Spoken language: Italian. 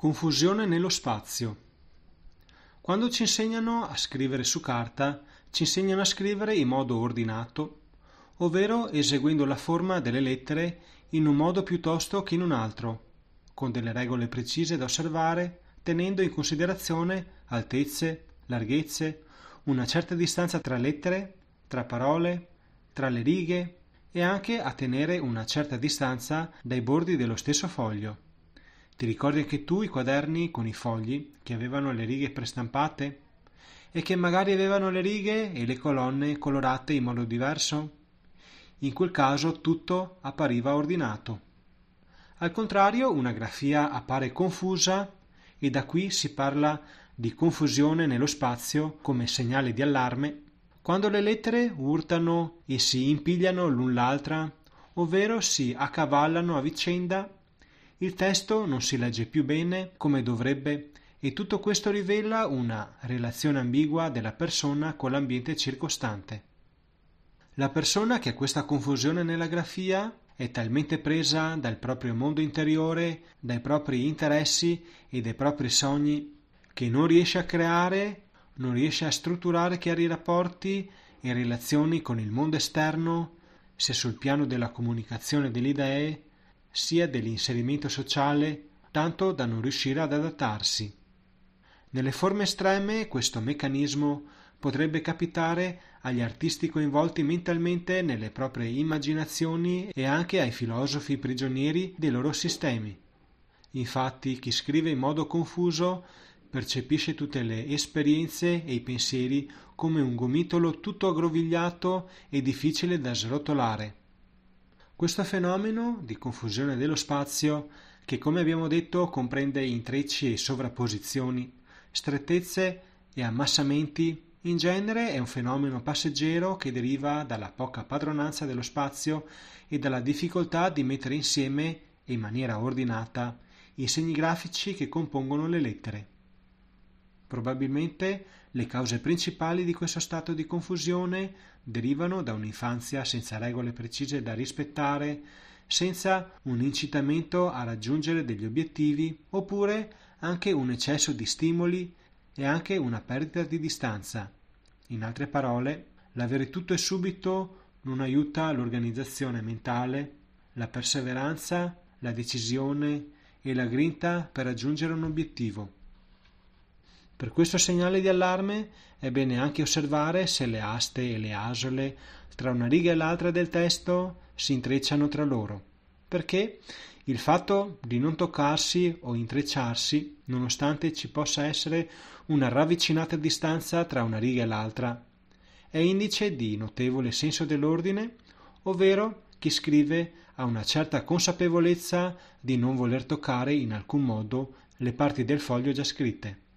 Confusione nello spazio. Quando ci insegnano a scrivere su carta, ci insegnano a scrivere in modo ordinato, ovvero eseguendo la forma delle lettere in un modo piuttosto che in un altro, con delle regole precise da osservare, tenendo in considerazione altezze, larghezze, una certa distanza tra lettere, tra parole, tra le righe e anche a tenere una certa distanza dai bordi dello stesso foglio. Ti ricordi anche tu i quaderni con i fogli che avevano le righe prestampate e che magari avevano le righe e le colonne colorate in modo diverso? In quel caso tutto appariva ordinato. Al contrario, una grafia appare confusa e da qui si parla di confusione nello spazio come segnale di allarme quando le lettere urtano e si impigliano l'un l'altra, ovvero si accavallano a vicenda il testo non si legge più bene come dovrebbe e tutto questo rivela una relazione ambigua della persona con l'ambiente circostante. La persona che ha questa confusione nella grafia è talmente presa dal proprio mondo interiore, dai propri interessi e dai propri sogni, che non riesce a creare, non riesce a strutturare chiari rapporti e relazioni con il mondo esterno, sia sul piano della comunicazione delle idee, sia dell'inserimento sociale, tanto da non riuscire ad adattarsi. Nelle forme estreme questo meccanismo potrebbe capitare agli artisti coinvolti mentalmente nelle proprie immaginazioni e anche ai filosofi prigionieri dei loro sistemi. Infatti chi scrive in modo confuso percepisce tutte le esperienze e i pensieri come un gomitolo tutto aggrovigliato e difficile da srotolare. Questo fenomeno di confusione dello spazio, che come abbiamo detto comprende intrecci e sovrapposizioni, strettezze e ammassamenti, in genere è un fenomeno passeggero che deriva dalla poca padronanza dello spazio e dalla difficoltà di mettere insieme, in maniera ordinata, i segni grafici che compongono le lettere. Probabilmente le cause principali di questo stato di confusione derivano da un'infanzia senza regole precise da rispettare, senza un incitamento a raggiungere degli obiettivi, oppure anche un eccesso di stimoli e anche una perdita di distanza. In altre parole, l'avere tutto e subito non aiuta l'organizzazione mentale, la perseveranza, la decisione e la grinta per raggiungere un obiettivo. Per questo segnale di allarme è bene anche osservare se le aste e le asole tra una riga e l'altra del testo si intrecciano tra loro, perché il fatto di non toccarsi o intrecciarsi, nonostante ci possa essere una ravvicinata distanza tra una riga e l'altra, è indice di notevole senso dell'ordine, ovvero chi scrive ha una certa consapevolezza di non voler toccare in alcun modo le parti del foglio già scritte.